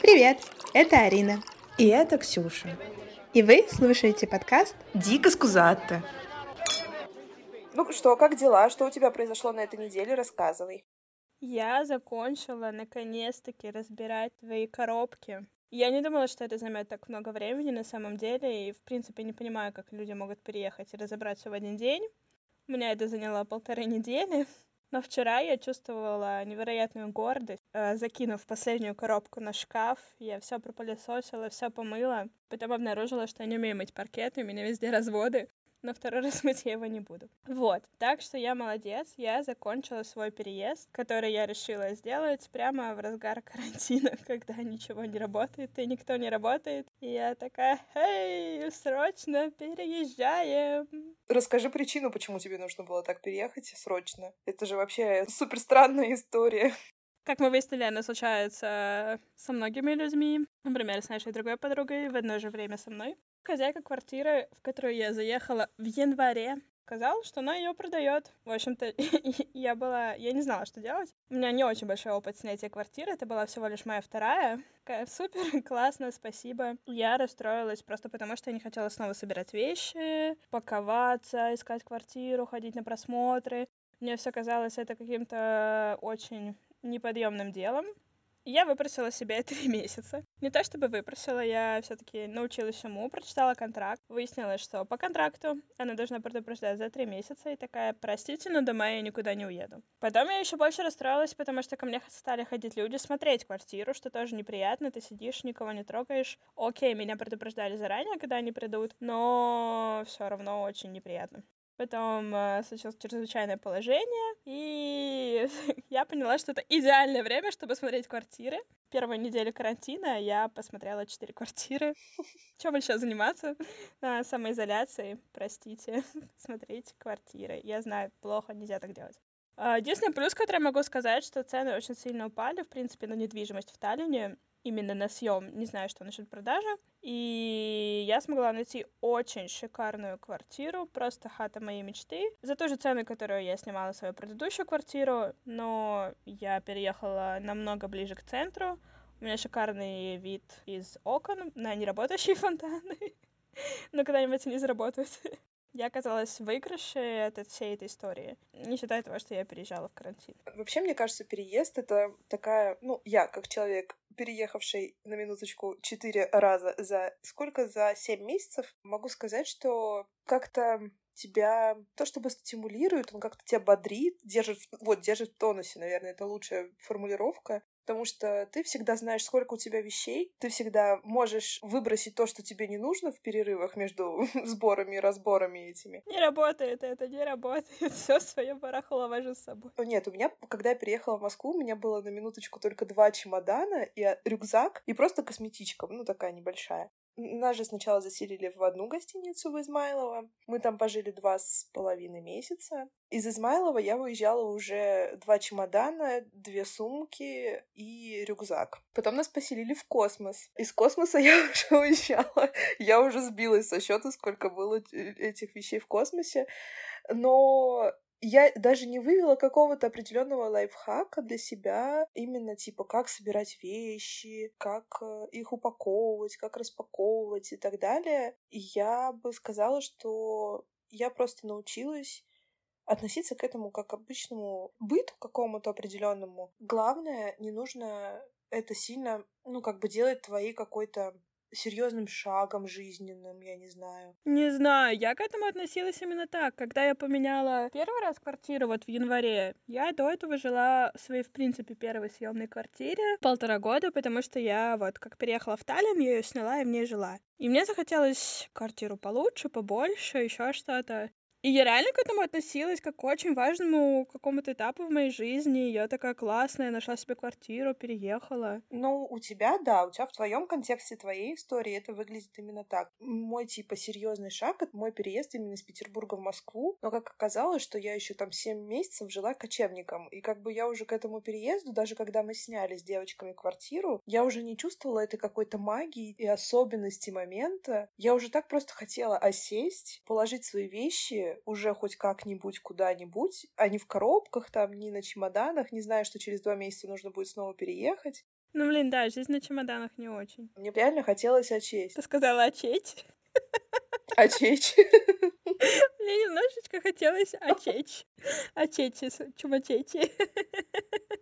Привет, это Арина. И это Ксюша. И вы слушаете подкаст «Дико скузатто». Ну что, как дела? Что у тебя произошло на этой неделе? Рассказывай. Я закончила наконец-таки разбирать твои коробки. Я не думала, что это займет так много времени на самом деле, и в принципе не понимаю, как люди могут приехать и разобрать все в один день. У меня это заняло полторы недели, но вчера я чувствовала невероятную гордость, э, закинув последнюю коробку на шкаф. Я все пропылесосила, все помыла. Потом обнаружила, что я не умею мыть паркет, у меня везде разводы на второй раз мыть я его не буду. Вот, так что я молодец, я закончила свой переезд, который я решила сделать прямо в разгар карантина, когда ничего не работает и никто не работает. И я такая, эй, срочно переезжаем. Расскажи причину, почему тебе нужно было так переехать срочно. Это же вообще супер странная история. Как мы выяснили, она случается со многими людьми. Например, с нашей другой подругой в одно же время со мной. Хозяйка квартиры, в которую я заехала в январе, сказала, что она ее продает. В общем-то, я была, я не знала, что делать. У меня не очень большой опыт снятия квартиры, это была всего лишь моя вторая. Супер, классно, спасибо. Я расстроилась просто потому, что я не хотела снова собирать вещи, паковаться, искать квартиру, ходить на просмотры. Мне все казалось это каким-то очень неподъемным делом я выпросила себе три месяца. Не то чтобы выпросила, я все-таки научилась всему, прочитала контракт, выяснилось, что по контракту она должна предупреждать за три месяца, и такая, простите, но до мая я никуда не уеду. Потом я еще больше расстроилась, потому что ко мне стали ходить люди смотреть квартиру, что тоже неприятно, ты сидишь, никого не трогаешь. Окей, меня предупреждали заранее, когда они придут, но все равно очень неприятно. Потом э, случилось чрезвычайное положение, и я поняла, что это идеальное время, чтобы смотреть квартиры. Первую неделю карантина я посмотрела четыре квартиры. Чем еще заниматься? На самоизоляции, простите, смотреть квартиры. Я знаю, плохо, нельзя так делать. А, единственный плюс, который я могу сказать, что цены очень сильно упали, в принципе, на недвижимость в Таллине именно на съем, не знаю, что насчет продажи. И я смогла найти очень шикарную квартиру, просто хата моей мечты, за ту же цену, которую я снимала свою предыдущую квартиру, но я переехала намного ближе к центру, у меня шикарный вид из окон на неработающие фонтаны. Но когда-нибудь они заработают. Я оказалась в от всей этой истории, не считая того, что я переезжала в карантин. Вообще, мне кажется, переезд — это такая... Ну, я, как человек, переехавший на минуточку четыре раза за... Сколько? За семь месяцев, могу сказать, что как-то тебя то чтобы стимулирует, он как-то тебя бодрит, держит, вот, держит в тонусе, наверное, это лучшая формулировка потому что ты всегда знаешь, сколько у тебя вещей, ты всегда можешь выбросить то, что тебе не нужно в перерывах между сборами и разборами этими. Не работает это, не работает. Все свое барахло вожу с собой. Нет, у меня, когда я переехала в Москву, у меня было на минуточку только два чемодана и рюкзак, и просто косметичка, ну такая небольшая. Нас же сначала заселили в одну гостиницу в Измайлово. Мы там пожили два с половиной месяца. Из Измайлова я выезжала уже два чемодана, две сумки и рюкзак. Потом нас поселили в космос. Из космоса я уже уезжала. Я уже сбилась со счета, сколько было этих вещей в космосе. Но я даже не вывела какого-то определенного лайфхака для себя, именно типа как собирать вещи, как э, их упаковывать, как распаковывать и так далее. Я бы сказала, что я просто научилась относиться к этому как к обычному быту какому-то определенному. Главное, не нужно это сильно, ну, как бы делать твоей какой-то серьезным шагом жизненным, я не знаю. Не знаю, я к этому относилась именно так. Когда я поменяла первый раз квартиру вот в январе, я до этого жила в своей, в принципе, первой съемной квартире полтора года, потому что я вот как переехала в Таллин, я ее сняла и в ней жила. И мне захотелось квартиру получше, побольше, еще что-то. И я реально к этому относилась как к очень важному какому-то этапу в моей жизни. Я такая классная, нашла себе квартиру, переехала. Ну, у тебя, да, у тебя в твоем контексте твоей истории это выглядит именно так. Мой, типа, серьезный шаг — это мой переезд именно из Петербурга в Москву. Но как оказалось, что я еще там 7 месяцев жила кочевником. И как бы я уже к этому переезду, даже когда мы сняли с девочками квартиру, я уже не чувствовала этой какой-то магии и особенности момента. Я уже так просто хотела осесть, положить свои вещи, вещи уже хоть как-нибудь куда-нибудь, а не в коробках там, не на чемоданах, не зная, что через два месяца нужно будет снова переехать. Ну, блин, да, жизнь на чемоданах не очень. Мне реально хотелось очесть. Ты сказала очесть? Очечь. Мне немножечко хотелось очечь. Очечь, чумачечи.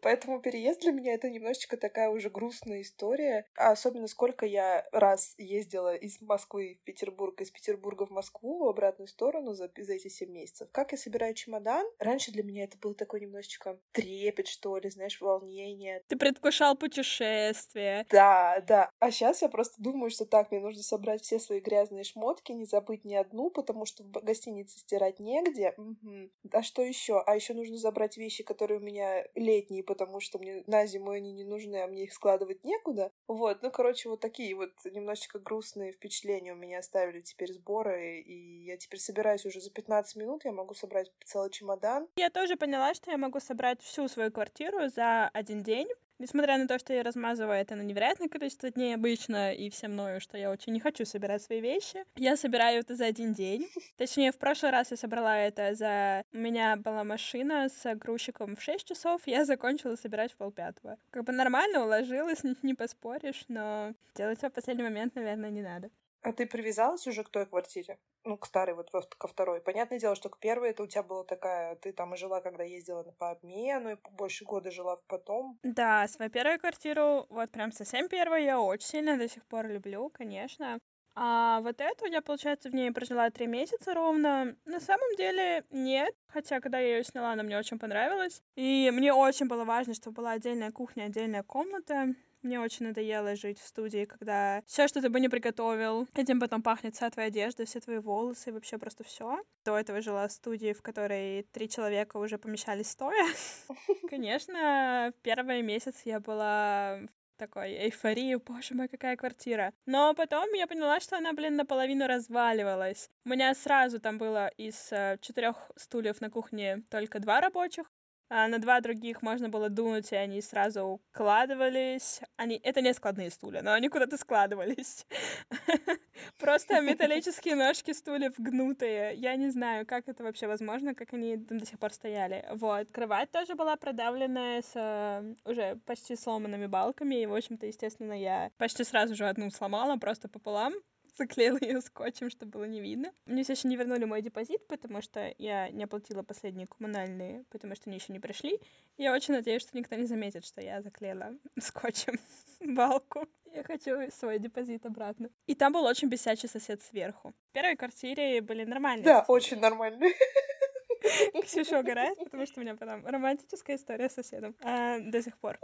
Поэтому переезд для меня это немножечко такая уже грустная история. А особенно сколько я раз ездила из Москвы в Петербург, из Петербурга в Москву в обратную сторону за, за эти семь месяцев. Как я собираю чемодан? Раньше для меня это было такое немножечко трепет, что ли, знаешь, волнение. Ты предвкушал путешествие. Да, да. А сейчас я просто думаю, что так, мне нужно собрать все свои грязные шмотки, не забыть ни одну, потому что в гостинице стирать негде. Угу. А что еще? А еще нужно забрать вещи, которые у меня летние, потому что мне на зиму они не нужны, а мне их складывать некуда. Вот, ну, короче, вот такие вот немножечко грустные впечатления у меня оставили теперь сборы, и я теперь собираюсь уже за 15 минут, я могу собрать целый чемодан. Я тоже поняла, что я могу собрать всю свою квартиру за один день, Несмотря на то, что я размазываю это на невероятное количество дней обычно, и все мною, что я очень не хочу собирать свои вещи, я собираю это за один день. Точнее, в прошлый раз я собрала это за... У меня была машина с грузчиком в 6 часов, я закончила собирать в полпятого. Как бы нормально уложилась, не, поспоришь, но делать это в последний момент, наверное, не надо. А ты привязалась уже к той квартире? Ну, к старой, вот ко второй. Понятное дело, что к первой это у тебя была такая... Ты там и жила, когда ездила по обмену, и больше года жила потом. Да, свою первую квартиру, вот прям совсем первую, я очень сильно до сих пор люблю, конечно. А вот эту я, получается, в ней прожила три месяца ровно. На самом деле нет, хотя когда я ее сняла, она мне очень понравилась. И мне очень было важно, чтобы была отдельная кухня, отдельная комната. Мне очень надоело жить в студии, когда все, что ты бы не приготовил, этим потом пахнет вся твоя одежда, все твои волосы, вообще просто все. До этого жила в студии, в которой три человека уже помещались стоя. Конечно, первый месяц я была такой эйфории, боже мой, какая квартира. Но потом я поняла, что она, блин, наполовину разваливалась. У меня сразу там было из э, четырех стульев на кухне только два рабочих, а на два других можно было дунуть, и они сразу укладывались. Они... Это не складные стулья, но они куда-то складывались. Просто металлические ножки стульев гнутые. Я не знаю, как это вообще возможно, как они до сих пор стояли. Вот. Кровать тоже была продавленная с э, уже почти сломанными балками. И, в общем-то, естественно, я почти сразу же одну сломала, просто пополам заклеила ее скотчем, чтобы было не видно. Мне все еще не вернули мой депозит, потому что я не оплатила последние коммунальные, потому что они еще не пришли. Я очень надеюсь, что никто не заметит, что я заклеила скотчем балку. Я хочу свой депозит обратно. И там был очень бесячий сосед сверху. В первой квартире были нормальные Да, соседи. очень нормальные. Ксюша угорает, потому что у меня потом романтическая история с соседом а, до сих пор.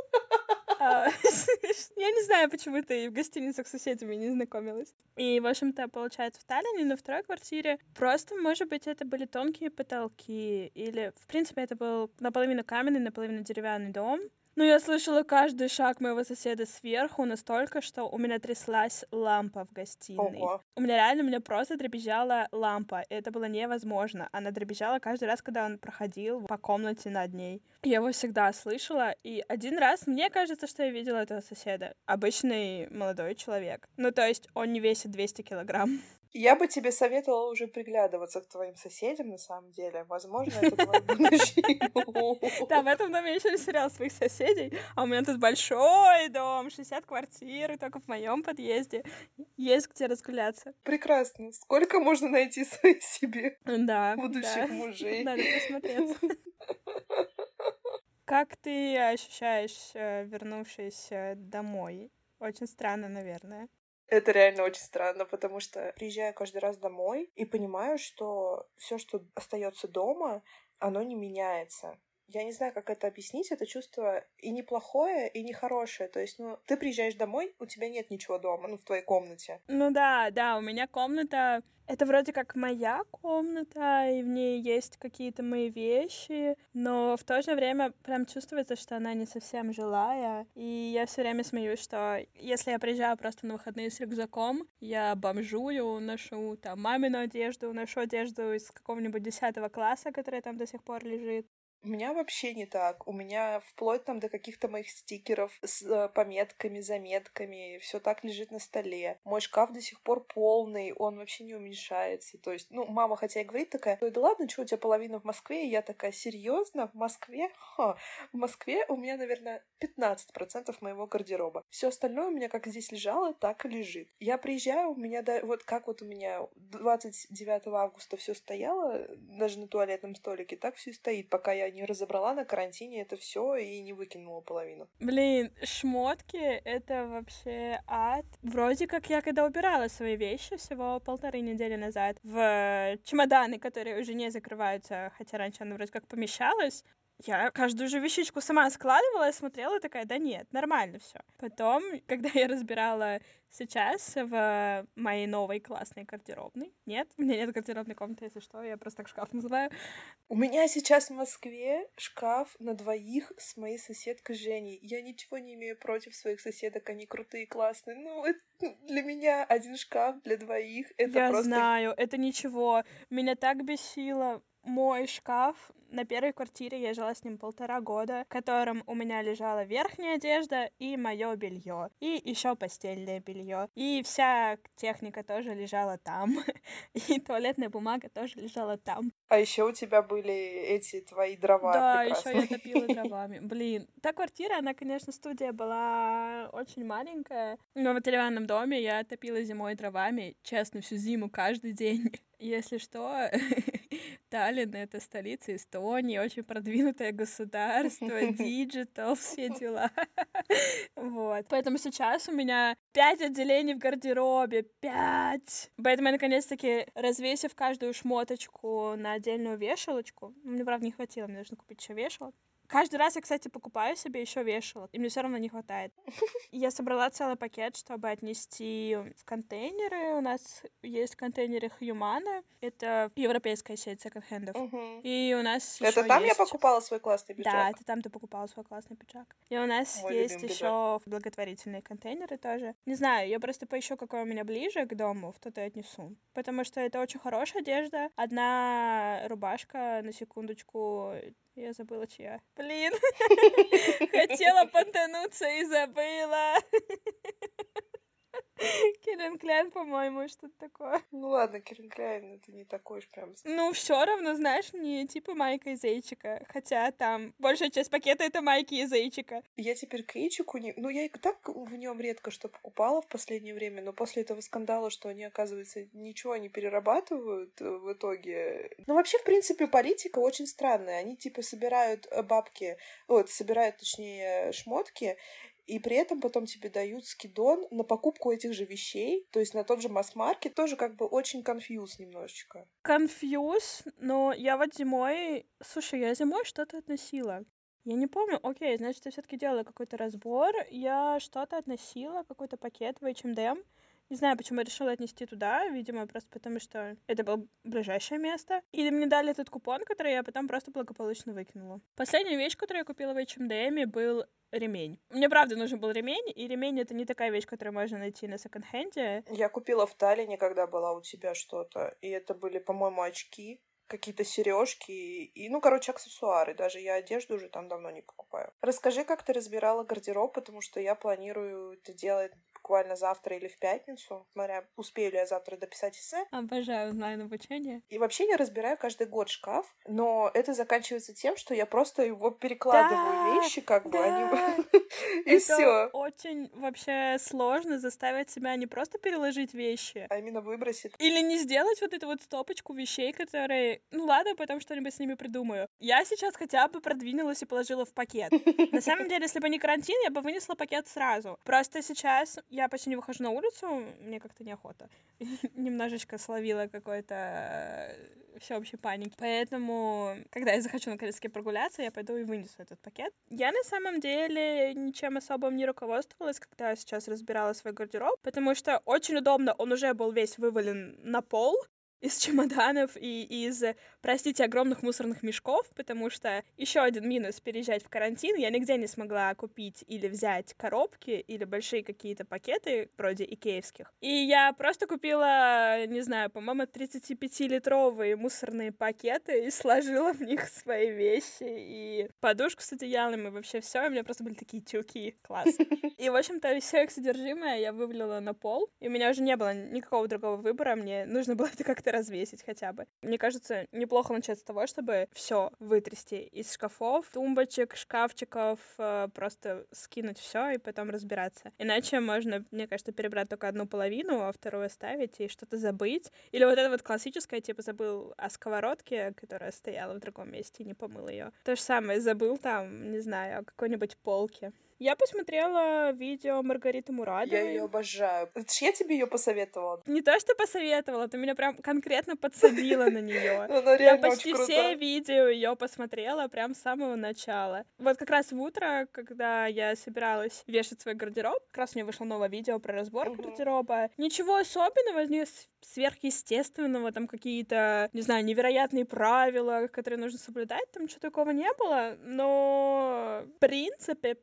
А, я не знаю, почему ты в гостиницах с соседями не знакомилась. И, в общем-то, получается, в Таллине на второй квартире просто, может быть, это были тонкие потолки, или, в принципе, это был наполовину каменный, наполовину деревянный дом, ну, я слышала каждый шаг моего соседа сверху настолько, что у меня тряслась лампа в гостиной. Ого. У меня реально, у меня просто дребезжала лампа. И это было невозможно. Она дребезжала каждый раз, когда он проходил по комнате над ней. Я его всегда слышала. И один раз, мне кажется, что я видела этого соседа. Обычный молодой человек. Ну, то есть он не весит 200 килограмм. Я бы тебе советовала уже приглядываться к твоим соседям, на самом деле. Возможно, это твой будущий Да, в этом доме еще не сериал своих соседей, а у меня тут большой дом, 60 квартир, только в моем подъезде. Есть где разгуляться. Прекрасно. Сколько можно найти себе да, будущих мужей? Надо посмотреть. Как ты ощущаешь, э, вернувшись домой? Очень странно, наверное. Это реально очень странно, потому что приезжаю каждый раз домой и понимаю, что все, что остается дома, оно не меняется. Я не знаю, как это объяснить. Это чувство и неплохое, и нехорошее. То есть, ну, ты приезжаешь домой, у тебя нет ничего дома, ну, в твоей комнате. Ну да, да, у меня комната это вроде как моя комната, и в ней есть какие-то мои вещи, но в то же время прям чувствуется, что она не совсем жилая. И я все время смеюсь, что если я приезжаю просто на выходные с рюкзаком, я бомжую, ношу там мамину одежду, ношу одежду из какого-нибудь десятого класса, которая там до сих пор лежит. У меня вообще не так. У меня вплоть там до каких-то моих стикеров с э, пометками, заметками, все так лежит на столе. Мой шкаф до сих пор полный, он вообще не уменьшается. То есть, ну, мама хотя и говорит такая, да ладно, что у тебя половина в Москве? И я такая, серьезно, в Москве? Ха. В Москве у меня, наверное, 15% моего гардероба. Все остальное у меня как здесь лежало, так и лежит. Я приезжаю, у меня, да, вот как вот у меня 29 августа все стояло, даже на туалетном столике, так все и стоит, пока я не разобрала на карантине это все и не выкинула половину. Блин, шмотки — это вообще ад. Вроде как я когда убирала свои вещи всего полторы недели назад в чемоданы, которые уже не закрываются, хотя раньше она вроде как помещалась, я каждую же вещичку сама складывала и смотрела, такая, да нет, нормально все. Потом, когда я разбирала сейчас в моей новой классной гардеробной, нет, у меня нет гардеробной комнаты, если что, я просто так шкаф называю. У меня сейчас в Москве шкаф на двоих с моей соседкой Женей. Я ничего не имею против своих соседок, они крутые, классные. Ну, это для меня один шкаф для двоих. Это я просто... знаю, это ничего. Меня так бесило мой шкаф на первой квартире я жила с ним полтора года, в котором у меня лежала верхняя одежда и мое белье, и еще постельное белье, и вся техника тоже лежала там, и туалетная бумага тоже лежала там. А еще у тебя были эти твои дрова. Да, еще я топила дровами. Блин, та квартира, она, конечно, студия была очень маленькая, но в деревянном доме я топила зимой дровами, честно, всю зиму, каждый день. Если что, Таллин — это столица Эстонии, очень продвинутое государство, digital, все дела. Вот. Поэтому сейчас у меня пять отделений в гардеробе, пять! Поэтому я, наконец-таки, развесив каждую шмоточку на отдельную вешалочку, мне, правда, не хватило, мне нужно купить еще вешалок, Каждый раз я, кстати, покупаю себе еще вешалок, и мне все равно не хватает. Я собрала целый пакет, чтобы отнести в контейнеры. У нас есть контейнеры Хьюмана. Это европейская сеть секонд-хендов. Угу. И у нас Это там есть... я покупала свой классный пиджак? Да, это там ты покупала свой классный пиджак. И у нас Мой есть еще благотворительные контейнеры тоже. Не знаю, я просто поищу, какой у меня ближе к дому, в тот и отнесу. Потому что это очень хорошая одежда. Одна рубашка, на секундочку, я забыла, чья. Блин, хотела понтануться и забыла. Кирин Кляйн, по-моему, что-то такое. Ну ладно, Кирин Кляйн, это не такой уж прям... Ну, все равно, знаешь, не типа майка из зайчика. Хотя там большая часть пакета это майки из зайчика. Я теперь к яичику не... Ну, я и так в нем редко что покупала в последнее время, но после этого скандала, что они, оказывается, ничего не перерабатывают э, в итоге. Ну, вообще, в принципе, политика очень странная. Они, типа, собирают э, бабки, вот, собирают, точнее, шмотки, и при этом потом тебе дают скидон на покупку этих же вещей, то есть на тот же масс-маркет, тоже как бы очень конфьюз немножечко. Конфьюз, но я вот зимой... Слушай, я зимой что-то относила. Я не помню, окей, значит, я все-таки делала какой-то разбор, я что-то относила, какой-то пакет в H&M, не знаю, почему я решила отнести туда, видимо, просто потому что это было ближайшее место. И мне дали этот купон, который я потом просто благополучно выкинула. Последняя вещь, которую я купила в H&M, был ремень. Мне правда нужен был ремень, и ремень это не такая вещь, которую можно найти на секонд-хенде. Я купила в Таллине, когда была у тебя что-то, и это были, по-моему, очки какие-то сережки и, ну, короче, аксессуары. Даже я одежду уже там давно не покупаю. Расскажи, как ты разбирала гардероб, потому что я планирую это делать буквально завтра или в пятницу, смотря успею ли я завтра дописать эссе. Обожаю онлайн-обучение. И вообще я разбираю каждый год шкаф, но это заканчивается тем, что я просто его перекладываю Да, вещи, как бы да. они и все. очень вообще сложно заставить себя не просто переложить вещи, А именно выбросить. Или не сделать вот эту вот стопочку вещей, которые... Ну ладно, потом что-нибудь с ними придумаю. Я сейчас хотя бы продвинулась и положила в пакет. На самом деле, если бы не карантин, я бы вынесла пакет сразу. Просто сейчас я почти не выхожу на улицу, мне как-то неохота. Немножечко словила какой-то э, всеобщей паники. Поэтому, когда я захочу наконец-таки прогуляться, я пойду и вынесу этот пакет. Я на самом деле ничем особым не руководствовалась, когда сейчас разбирала свой гардероб, потому что очень удобно, он уже был весь вывален на пол, из чемоданов и из, простите, огромных мусорных мешков, потому что еще один минус переезжать в карантин, я нигде не смогла купить или взять коробки или большие какие-то пакеты вроде икеевских. И я просто купила, не знаю, по-моему, 35-литровые мусорные пакеты и сложила в них свои вещи и подушку с одеялом и вообще все. И у меня просто были такие тюки. Класс. И, в общем-то, все их содержимое я вывалила на пол. И у меня уже не было никакого другого выбора. Мне нужно было это как-то развесить хотя бы. Мне кажется, неплохо начать с того, чтобы все вытрясти из шкафов, тумбочек, шкафчиков, э, просто скинуть все и потом разбираться. Иначе можно, мне кажется, перебрать только одну половину, а вторую оставить и что-то забыть. Или вот это вот классическое, типа забыл о сковородке, которая стояла в другом месте и не помыл ее. То же самое, забыл там, не знаю, о какой-нибудь полке. Я посмотрела видео Маргариты Мурадовой. Я ее обожаю. Это ж я тебе ее посоветовала. Не то, что посоветовала, ты меня прям конкретно подсадила на нее. Я почти все видео ее посмотрела прям с самого начала. Вот как раз в утро, когда я собиралась вешать свой гардероб, как раз у меня вышло новое видео про разбор гардероба. Ничего особенного, не сверхъестественного, там какие-то, не знаю, невероятные правила, которые нужно соблюдать, там ничего такого не было, но в принципе,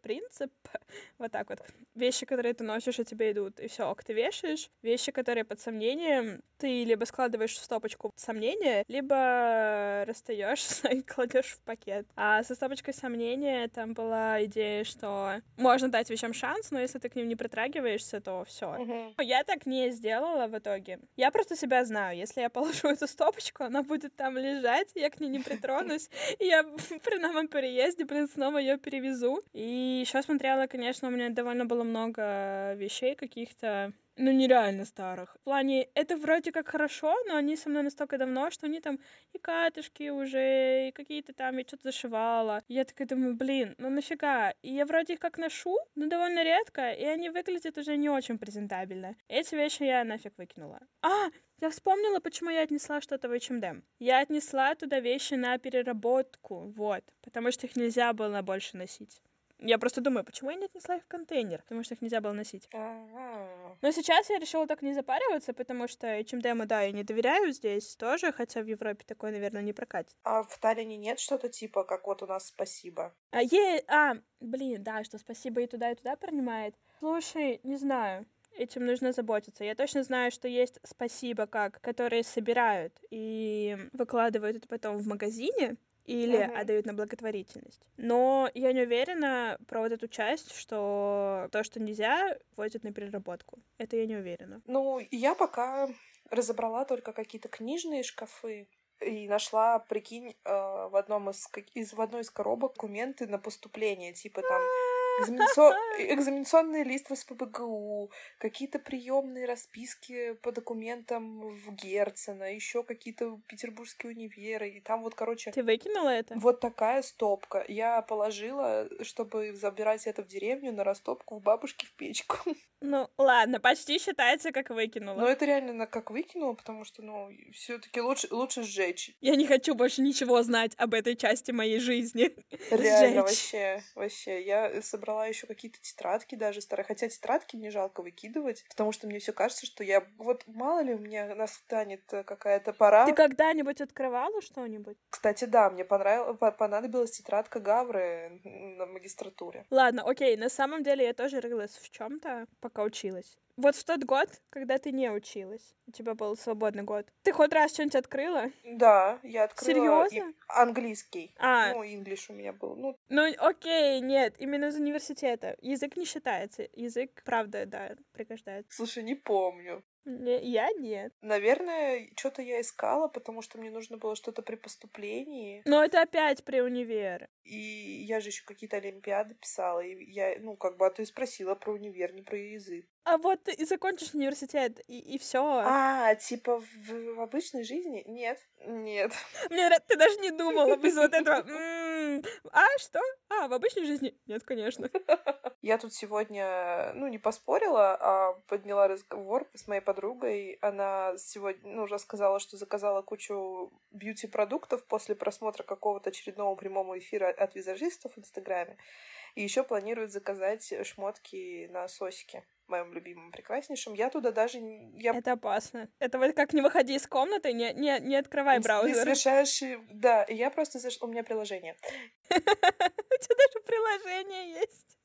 принцип, вот так вот, вещи, которые ты носишь, и тебе идут, и все, ок, ты вешаешь, вещи, которые под сомнением, ты либо складываешь в стопочку сомнения, либо расстаешься и кладешь в пакет. А со стопочкой сомнения там была идея, что можно дать вещам шанс, но если ты к ним не притрагиваешься, то все. Мгм. Я так не сделала в итоге. Я просто себя знаю. Если я положу эту стопочку, она будет там лежать, я к ней не притронусь. И я при новом переезде, блин, снова ее перевезу. И еще смотрела, конечно, у меня довольно было много вещей каких-то ну, нереально старых. В плане, это вроде как хорошо, но они со мной настолько давно, что они там и катышки уже, и какие-то там, я что-то зашивала. Я такая думаю, блин, ну нафига? И я вроде их как ношу, но довольно редко, и они выглядят уже не очень презентабельно. Эти вещи я нафиг выкинула. А, я вспомнила, почему я отнесла что-то в H&M. Я отнесла туда вещи на переработку, вот, потому что их нельзя было больше носить. Я просто думаю, почему я не отнесла их в контейнер? Потому что их нельзя было носить. Но сейчас я решила так не запариваться, потому что H&M, да, я не доверяю здесь тоже, хотя в Европе такое, наверное, не прокатит. А в Таллине нет что-то типа, как вот у нас спасибо? А, е... а, блин, да, что спасибо и туда, и туда принимает. Слушай, не знаю, этим нужно заботиться. Я точно знаю, что есть спасибо как, которые собирают и выкладывают это потом в магазине, или Мгм. отдают на благотворительность. Но я не уверена про вот эту часть, что то, что нельзя, возят на переработку. Это я не уверена. Ну, я пока разобрала только какие-то книжные шкафы и нашла, прикинь, э, в одном из, из в одной из коробок документы на поступление, типа там экзаменационный лист в СПБГУ, какие-то приемные расписки по документам в Герцена, еще какие-то петербургские универы, и там вот, короче, Ты выкинула это? вот такая стопка. Я положила, чтобы забирать это в деревню на растопку в бабушке в печку. Ну, ладно, почти считается, как выкинула. Но это реально как выкинула, потому что, ну, все-таки лучше, лучше сжечь. Я не хочу больше ничего знать об этой части моей жизни. Реально, вообще, вообще. Я собрала еще какие-то тетрадки даже старые. Хотя тетрадки мне жалко выкидывать, потому что мне все кажется, что я... Вот мало ли у меня настанет э, какая-то пора. Ты когда-нибудь открывала что-нибудь? Кстати, да, мне понравилось, понадобилась тетрадка Гавры на магистратуре. Ладно, окей, на самом деле я тоже рылась в чем то пока училась. Вот в тот год, когда ты не училась, у тебя был свободный год, ты хоть раз что-нибудь открыла? Да, я открыла... и- Серьезно? Английский. А, Ну, инглиш у меня был. Ну, ну окей, нет, именно из университета. Язык не считается. Язык, правда, да, пригождается. слушай, не помню. Не- Я нет. Наверное, что-то я искала, потому что мне нужно было что-то при поступлении. Но это опять при универе. И я же еще какие-то олимпиады писала. И я, ну, как бы, а ты спросила про универ, не про язык. А вот ты и закончишь университет, и, и все. А, типа в, в обычной жизни? Нет. Нет. Мне ты даже не думала без вот этого. «М, А, что? А, в обычной жизни? Нет, конечно. Я тут сегодня, ну, не поспорила, а подняла разговор с моей подругой подругой. Она сегодня ну, рассказала, что заказала кучу бьюти-продуктов после просмотра какого-то очередного прямого эфира от визажистов в Инстаграме. И еще планирует заказать шмотки на сосике моем любимом, прекраснейшем. Я туда даже... Я... Это опасно. Это вот как не выходи из комнаты, не, не, не открывай браузер. Не совершаешь... Да, я просто... Заш... У меня приложение. У тебя даже приложение есть.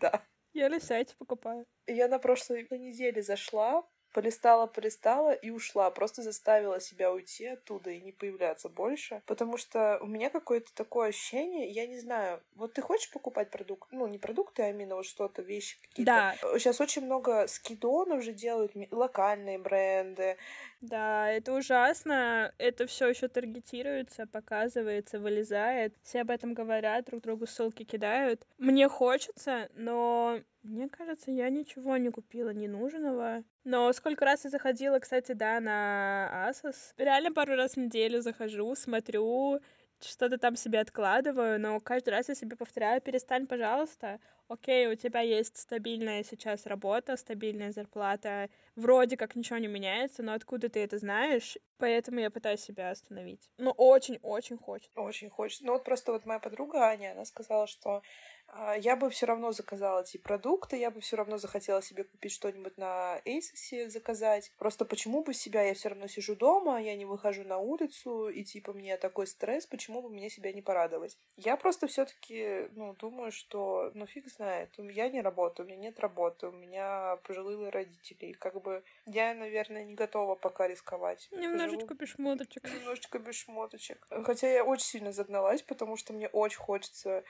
Да. Я на сайте покупаю. Я на прошлой неделе зашла, полистала, полистала и ушла. Просто заставила себя уйти оттуда и не появляться больше. Потому что у меня какое-то такое ощущение, я не знаю, вот ты хочешь покупать продукт, ну, не продукты, а именно вот что-то, вещи какие-то. Да. Сейчас очень много скидонов же делают, локальные бренды. Да, это ужасно. Это все еще таргетируется, показывается, вылезает. Все об этом говорят, друг другу ссылки кидают. Мне хочется, но мне кажется, я ничего не купила ненужного. Но сколько раз я заходила, кстати, да, на Asos. Реально пару раз в неделю захожу, смотрю, что-то там себе откладываю, но каждый раз я себе повторяю, перестань, пожалуйста. Окей, у тебя есть стабильная сейчас работа, стабильная зарплата, вроде как ничего не меняется, но откуда ты это знаешь? Поэтому я пытаюсь себя остановить. Ну, очень-очень хочется. Очень хочется. Ну, вот просто вот моя подруга Аня, она сказала, что я бы все равно заказала эти продукты, я бы все равно захотела себе купить что-нибудь на Asos заказать. Просто почему бы себя, я все равно сижу дома, я не выхожу на улицу, и типа мне такой стресс, почему бы мне себя не порадовать? Я просто все-таки, ну, думаю, что, ну, фиг знает, я не работаю, у меня нет работы, у меня пожилые родители, и как бы я, наверное, не готова пока рисковать. Немножечко Поживу... без шмоточек. Немножечко без шмоточек. Хотя я очень сильно загналась, потому что мне очень хочется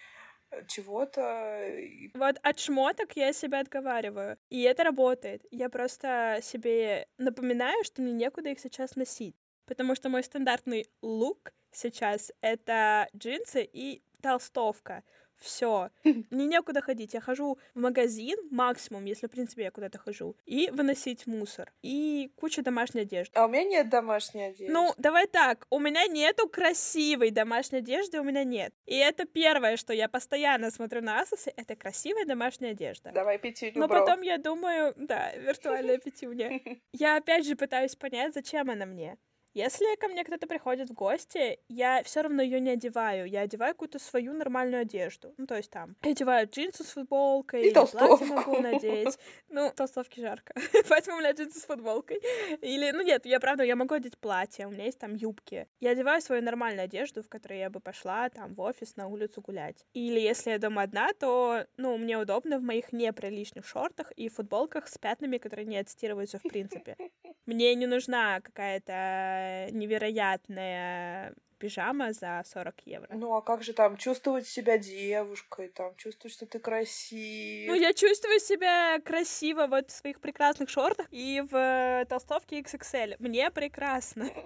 чего-то. Вот от шмоток я себя отговариваю. И это работает. Я просто себе напоминаю, что мне некуда их сейчас носить. Потому что мой стандартный лук сейчас — это джинсы и толстовка все. Мне некуда ходить. Я хожу в магазин максимум, если, в принципе, я куда-то хожу, и выносить мусор. И куча домашней одежды. А у меня нет домашней одежды. Ну, давай так. У меня нету красивой домашней одежды, у меня нет. И это первое, что я постоянно смотрю на Асосе, это красивая домашняя одежда. Давай пятюню, Но бро. потом я думаю, да, виртуальная пятюня. Я опять же пытаюсь понять, зачем она мне. Если ко мне кто-то приходит в гости, я все равно ее не одеваю. Я одеваю какую-то свою нормальную одежду. Ну, то есть там, я одеваю джинсы с футболкой, и толстовку. платье могу надеть. Ну, толстовки жарко, поэтому у меня джинсы с футболкой. Или, ну нет, я правда, я могу одеть платье, у меня есть там юбки. Я одеваю свою нормальную одежду, в которой я бы пошла там в офис, на улицу гулять. Или если я дома одна, то, ну, мне удобно в моих неприличных шортах и футболках с пятнами, которые не отстирываются в принципе. Мне не нужна какая-то невероятная пижама за 40 евро. Ну а как же там чувствовать себя девушкой, там чувствовать, что ты красив. Ну я чувствую себя красиво вот в своих прекрасных шортах и в толстовке XXL. Мне прекрасно.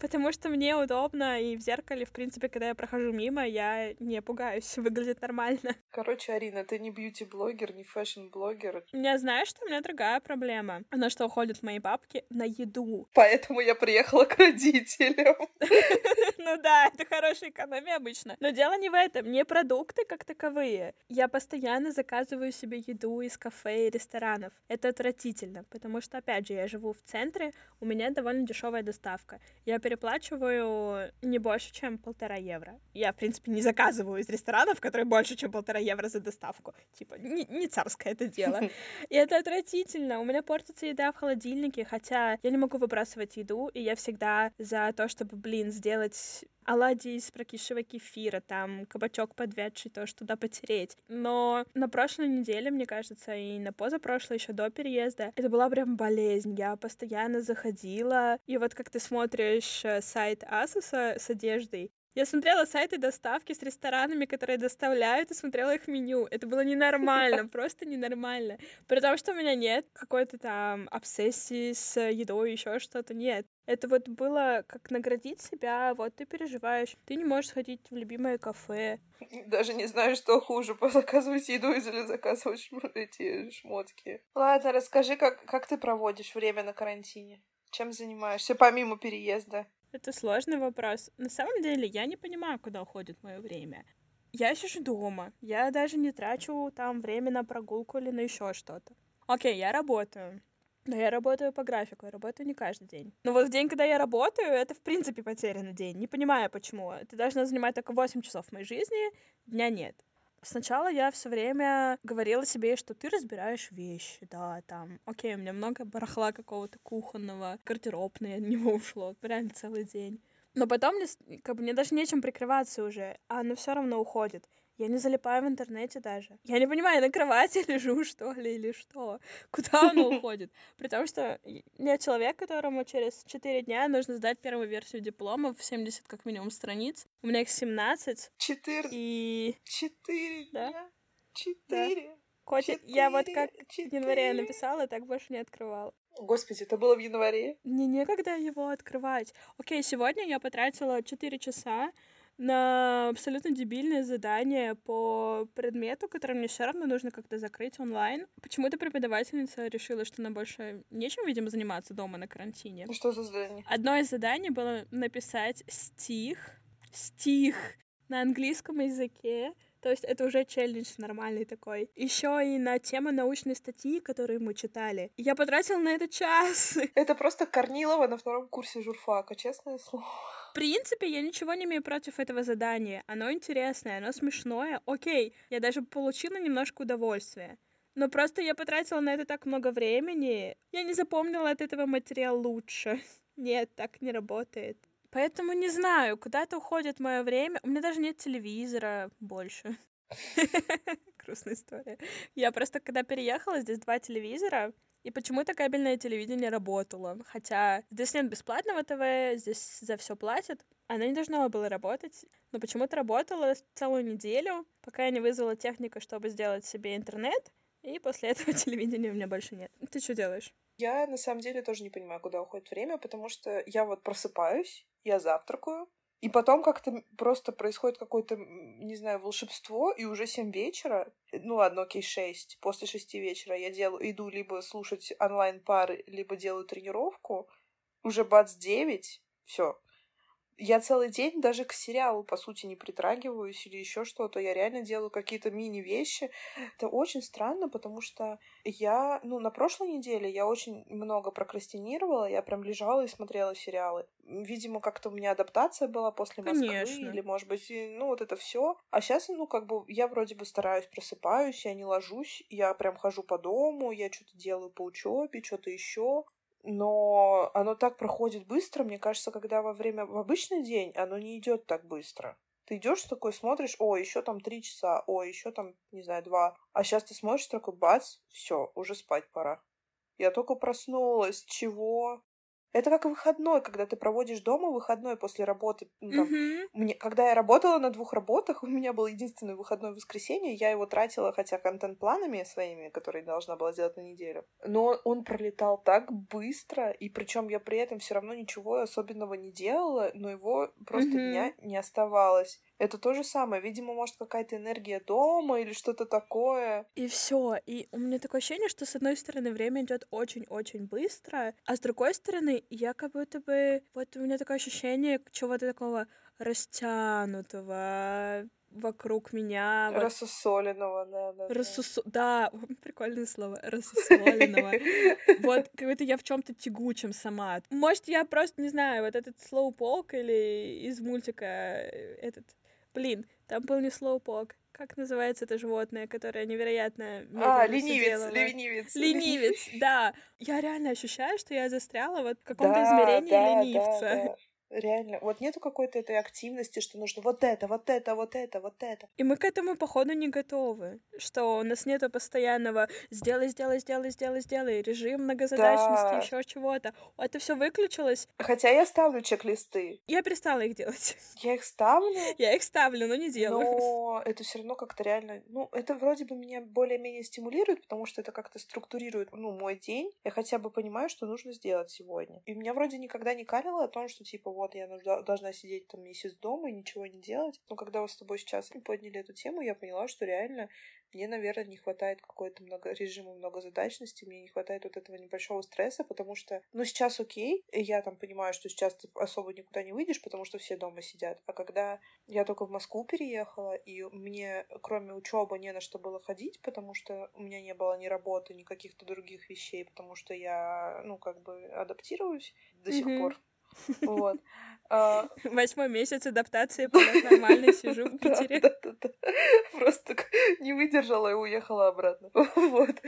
Потому что мне удобно, и в зеркале, в принципе, когда я прохожу мимо, я не пугаюсь, выглядит нормально. Короче, Арина, ты не beauty-блогер, не fashion-блогер. У меня, знаешь, что у меня другая проблема? Она что уходит мои бабки на еду. Поэтому я приехала к родителям. Ну да, это хорошая экономия обычно. Но дело не в этом, не продукты как таковые. Я постоянно заказываю себе еду из кафе и ресторанов. Это отвратительно, потому что, опять же, я живу в центре, у меня довольно дешевая доставка. Я переплачиваю не больше, чем полтора евро. Я, в принципе, не заказываю из ресторанов, которые больше, чем полтора евро за доставку. Типа, не, не царское это дело. И это отвратительно. У меня портится еда в холодильнике, хотя я не могу выбрасывать еду, и я всегда за то, чтобы, блин, сделать оладьи из прокисшего кефира, там кабачок подвядший, тоже туда потереть. Но на прошлой неделе, мне кажется, и на позапрошлой, еще до переезда, это была прям болезнь. Я постоянно заходила, и вот как ты смотришь э, сайт Asus с одеждой, я смотрела сайты доставки с ресторанами, которые доставляют, и смотрела их меню. Это было ненормально, просто ненормально. При том, что у меня нет какой-то там обсессии с едой, еще что-то, нет. Это вот было как наградить себя, вот ты переживаешь, ты не можешь сходить в любимое кафе. Даже не знаю, что хуже, заказывать еду или заказывать эти шмотки. Ладно, расскажи, как, как ты проводишь время на карантине? Чем занимаешься помимо переезда? Это сложный вопрос. На самом деле, я не понимаю, куда уходит мое время. Я сижу дома. Я даже не трачу там время на прогулку или на еще что-то. Окей, я работаю. Но я работаю по графику, я работаю не каждый день. Но вот в день, когда я работаю, это в принципе потерянный день. Не понимаю, почему. Это должно занимать только 8 часов моей жизни, дня нет. Сначала я все время говорила себе, что ты разбираешь вещи, да, там, окей, у меня много барахла какого-то кухонного, гардеробное от него ушло, реально целый день. Но потом как бы мне даже нечем прикрываться уже, а оно все равно уходит. Я не залипаю в интернете даже. Я не понимаю, я на кровати лежу, что ли, или что? Куда оно уходит? При том, что я человек, которому через 4 дня нужно сдать первую версию диплома в 70 как минимум страниц. У меня их 17. 4. И... 4 да? дня. 4. Да. Котик, я вот как в январе я написала, так больше не открывала. Господи, это было в январе? Мне некогда его открывать. Окей, сегодня я потратила 4 часа на абсолютно дебильное задание по предмету, который мне все равно нужно как-то закрыть онлайн. Почему-то преподавательница решила, что нам больше нечем, видимо, заниматься дома на карантине. Ну что за задание? Одно из заданий было написать стих, стих на английском языке, то есть это уже челлендж нормальный такой. Еще и на тему научной статьи, которую мы читали. Я потратила на это час. Это просто Корнилова на втором курсе журфака, честное слово. В принципе, я ничего не имею против этого задания. Оно интересное, оно смешное. Окей, я даже получила немножко удовольствия. Но просто я потратила на это так много времени. Я не запомнила от этого материал лучше. Нет, так не работает. Поэтому не знаю, куда-то уходит мое время. У меня даже нет телевизора больше. Грустная история. Я просто, когда переехала, здесь два телевизора, и почему-то кабельное телевидение работало. Хотя здесь нет бесплатного ТВ, здесь за все платят. Оно не должно было работать, но почему-то работало целую неделю, пока я не вызвала техника, чтобы сделать себе интернет. И после этого телевидения у меня больше нет. Ты что делаешь? Я на самом деле тоже не понимаю, куда уходит время, потому что я вот просыпаюсь, я завтракаю, и потом как-то просто происходит какое-то, не знаю, волшебство, и уже 7 вечера, ну ладно, окей, 6, после 6 вечера я делаю, иду либо слушать онлайн-пары, либо делаю тренировку, уже бац 9, все, я целый день даже к сериалу, по сути, не притрагиваюсь или еще что-то. Я реально делаю какие-то мини-вещи. Это очень странно, потому что я, ну, на прошлой неделе я очень много прокрастинировала, я прям лежала и смотрела сериалы. Видимо, как-то у меня адаптация была после Москвы, Конечно. или, может быть, ну, вот это все. А сейчас, ну, как бы, я вроде бы стараюсь, просыпаюсь, я не ложусь, я прям хожу по дому, я что-то делаю по учебе, что-то еще но оно так проходит быстро, мне кажется, когда во время в обычный день оно не идет так быстро. Ты идешь такой, смотришь, о, еще там три часа, о, еще там, не знаю, два. А сейчас ты смотришь такой, бац, все, уже спать пора. Я только проснулась, чего? Это как выходной, когда ты проводишь дома выходной после работы. Ну, там, Мгм. мне, когда я работала на двух работах, у меня был единственный выходной воскресенье, я его тратила, хотя контент-планами своими, которые должна была сделать на неделю. Но он пролетал так быстро, и причем я при этом все равно ничего особенного не делала, но его просто Мгм. дня не оставалось. Это то же самое. Видимо, может, какая-то энергия дома или что-то такое. И все. И у меня такое ощущение, что с одной стороны время идет очень-очень быстро, а с другой стороны я как будто бы вот у меня такое ощущение чего-то такого растянутого вокруг меня. вот Рассусоленного, да, да. да. рассусо- Да, прикольное слово. Рассусоленного. Вот как будто я в чем-то тягучем сама. Может, я просто не знаю, вот этот слоупок или из мультика э, этот. Блин, там был не слоупок. Как называется это животное, которое невероятно А, медленно ленивец, сидело? ленивец. Ленивец, да. Я реально ощущаю, что я застряла вот в каком-то Да, измерении да, да, ленивца. да. Реально. Вот нету какой-то этой активности, что нужно вот это, вот это, вот это, вот это. И мы к этому, походу, не готовы. Что у нас нету постоянного сделай, сделай, сделай, сделай, сделай, режим многозадачности, Да. еще чего-то. Это все выключилось. Хотя я ставлю чек-листы. Я перестала их делать. Я их ставлю, Я их ставлю, но не делаю. но это все равно как-то реально... Ну, это вроде бы меня более-менее стимулирует, потому что это как-то структурирует, ну, мой день. Я хотя бы понимаю, что нужно сделать сегодня. И меня вроде никогда не калило о том, что, типа, вот я нужда, должна сидеть там месяц дома и ничего не делать. Но когда вы с тобой сейчас подняли эту тему, я поняла, что реально мне, наверное, не хватает какой-то много режима многозадачности, мне не хватает вот этого небольшого стресса, потому что, ну, сейчас окей, я там понимаю, что сейчас ты особо никуда не выйдешь, потому что все дома сидят. А когда я только в Москву переехала, и мне, кроме учебы, не на что было ходить, потому что у меня не было ни работы, ни каких-то других вещей, потому что я, ну, как бы адаптируюсь до сих пор. Вот. А, Восьмой месяц адаптации, нормально сижу в Питере. Просто не выдержала и уехала обратно. Вот.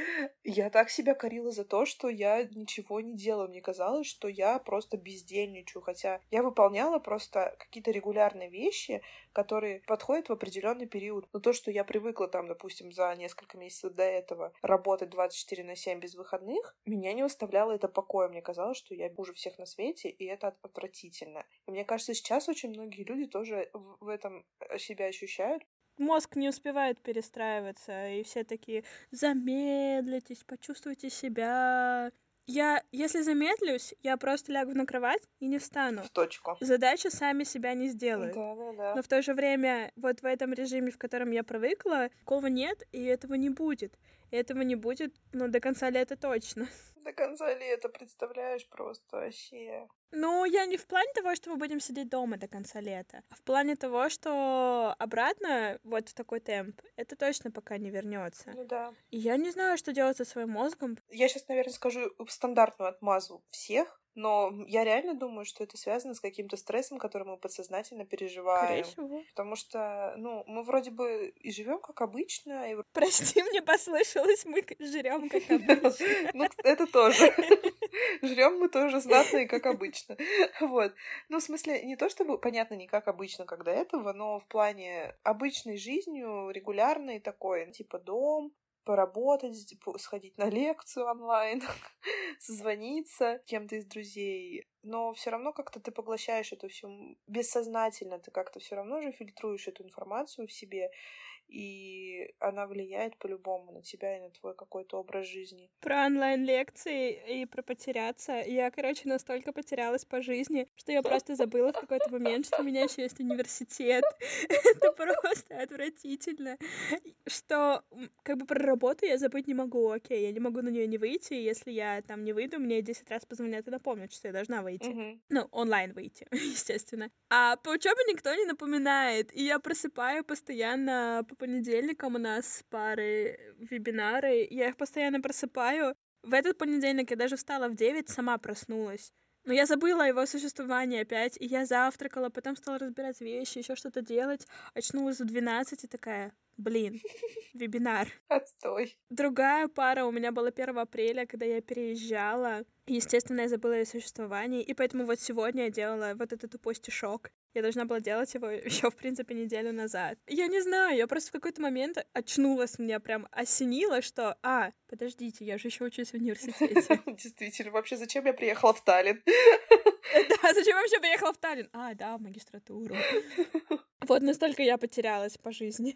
Я так себя корила за то, что я ничего не делаю. Мне казалось, что я просто бездельничаю. Хотя я выполняла просто какие-то регулярные вещи, которые подходят в определенный период. Но то, что я привыкла там, допустим, за несколько месяцев до этого работать 24 на 7 без выходных, меня не оставляло это покоя. Мне казалось, что я хуже всех на свете, и это отвратительно. И мне кажется, сейчас очень многие люди тоже в этом э, себя ощущают. Мозг не успевает перестраиваться, и все такие замедлитесь, почувствуйте себя, я, если замедлюсь, я просто лягу на кровать и не встану. В точку. Задачи сами себя не сделают. Да, да, да. Но в то же время, вот в этом режиме, в котором я привыкла, такого нет, и этого не будет. Этого не будет, ну, до конца лета точно. До конца лета, представляешь, просто вообще. Ну, я не в плане того, что мы будем сидеть дома до конца лета, а в плане того, что обратно вот в такой темп это точно пока не вернется. Ну да. И я не знаю, что делать со своим мозгом. Я сейчас, наверное, скажу стандартную отмазу всех, но я реально думаю, что это связано с каким-то стрессом, который мы подсознательно переживаем. Скорее всего. Потому что, ну, мы вроде бы и живем как обычно. И... Прости, мне послышалось, мы жрем как обычно. Ну, это тоже. Жрем мы тоже знатно и как обычно. Вот. Ну, в смысле, не то чтобы, понятно, не как обычно, как до этого, но в плане обычной жизнью, регулярной такой, типа дом, поработать, типа, сходить на лекцию онлайн, созвониться кем-то из друзей. Но все равно как-то ты поглощаешь это все бессознательно, ты как-то все равно же фильтруешь эту информацию в себе и она влияет по-любому на тебя и на твой какой-то образ жизни. Про онлайн-лекции и про потеряться. Я, короче, настолько потерялась по жизни, что я просто забыла в какой-то момент, что у меня еще есть университет. Это просто отвратительно. Что как бы про работу я забыть не могу. Окей, я не могу на нее не выйти. Если я там не выйду, мне 10 раз позвонят и напомнят, что я должна выйти. Ну, онлайн выйти, естественно. А по учебе никто не напоминает. И я просыпаю постоянно по понедельникам у нас пары вебинары, я их постоянно просыпаю. В этот понедельник я даже встала в 9, сама проснулась. Но я забыла его существовании опять, и я завтракала, потом стала разбирать вещи, еще что-то делать. Очнулась в 12 и такая, блин, вебинар. Отстой. Другая пара у меня была 1 апреля, когда я переезжала. Естественно, я забыла о существовании, и поэтому вот сегодня я делала вот этот тупой стишок. Я должна была делать его еще, в принципе, неделю назад. Я не знаю, я просто в какой-то момент очнулась, меня прям осенило, что, а, подождите, я же еще учусь в университете. Действительно, вообще, зачем я приехала в Таллин? Да, зачем вообще приехала в Таллин? А, да, в магистратуру. Вот настолько я потерялась по жизни.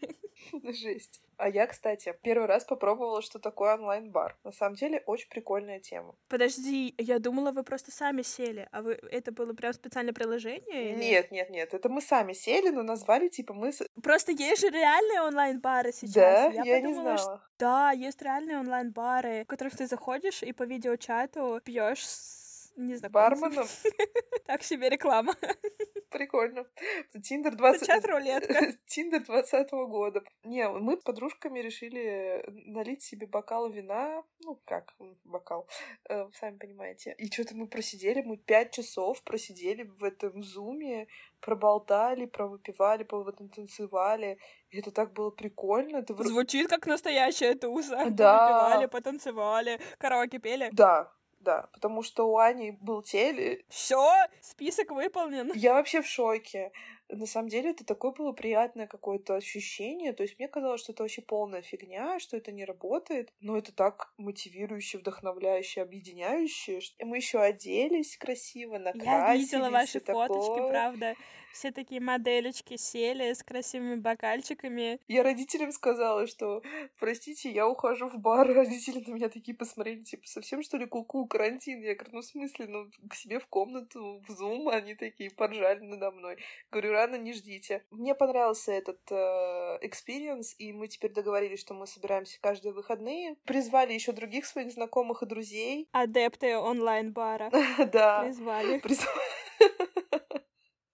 Жесть. А я, кстати, первый раз попробовала, что такое онлайн-бар. На самом деле, очень прикольная тема. Подожди, я думала, вы просто сами сели, а вы это было прям специальное приложение? Или... Нет, нет, нет, это мы сами сели, но назвали типа мы... Просто есть же реальные онлайн-бары сейчас. Да, я, я подумала, не знала. Что... Да, есть реальные онлайн-бары, в которых ты заходишь и по видеочату пьешь незнакомцев. Барменом? Так себе реклама. Прикольно. Тиндер 20... Сейчас рулетка. Тиндер 20 года. Не, мы с подружками решили налить себе бокал вина. Ну, как бокал, э, сами понимаете. И что-то мы просидели, мы пять часов просидели в этом зуме, проболтали, провыпивали, танцевали. И это так было прикольно. Это... Звучит как настоящая туса. Да. Повыпивали, потанцевали, караоке пели. Да, да, потому что у Ани был теле. Все, список выполнен. Я вообще в шоке. на самом деле это такое было приятное какое-то ощущение. То есть мне казалось, что это вообще полная фигня, что это не работает. Но это так мотивирующе, вдохновляюще, объединяюще. Мы еще оделись красиво, накрасились. Я видела ваши фоточки, такое. правда. Все такие моделечки сели с красивыми бокальчиками. Я родителям сказала, что, простите, я ухожу в бар. Родители на меня такие посмотрели, типа, совсем что ли куку, карантин? Я говорю, ну в смысле, ну к себе в комнату, в Zoom, они такие поржали надо мной. Говорю, рано не ждите. Мне понравился этот experience, э, и мы теперь договорились, что мы собираемся каждые выходные. Призвали еще других своих знакомых и друзей. Адепты онлайн-бара. Да. Призвали.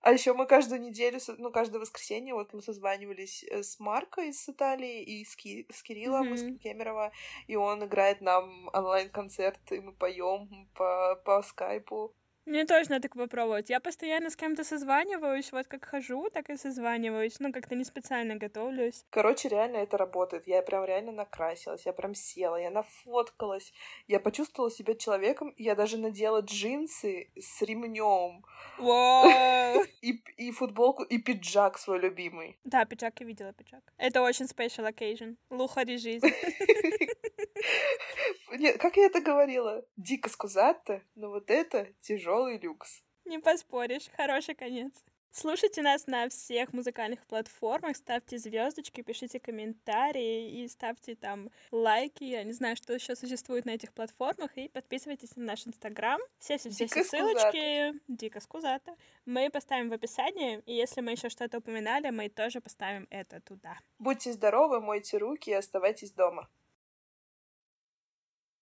А еще мы каждую неделю, ну, каждое воскресенье, вот мы созванивались э, с Маркой из Италии и с, Ки с Кириллом mm-hmm. из Кемерово, и он играет нам онлайн-концерт, и мы поем по, по скайпу. Мне тоже надо так попробовать. Я постоянно с кем-то созваниваюсь, вот как хожу, так и созваниваюсь, ну, как-то не специально готовлюсь. Короче, реально это работает. Я прям реально накрасилась, я прям села, я нафоткалась, я почувствовала себя человеком, я даже надела джинсы с ремнем. И, и футболку, и пиджак свой любимый. Да, пиджак я видела пиджак. Это очень special occasion. Лухари жизни. Нет, как я это говорила? Дико скузатто, но вот это тяжелый люкс. Не поспоришь, хороший конец. Слушайте нас на всех музыкальных платформах, ставьте звездочки, пишите комментарии и ставьте там лайки. Я не знаю, что еще существует на этих платформах. И подписывайтесь на наш инстаграм. Все все все, все ссылочки. Дико скузата. Мы поставим в описании. И если мы еще что-то упоминали, мы тоже поставим это туда. Будьте здоровы, мойте руки и оставайтесь дома.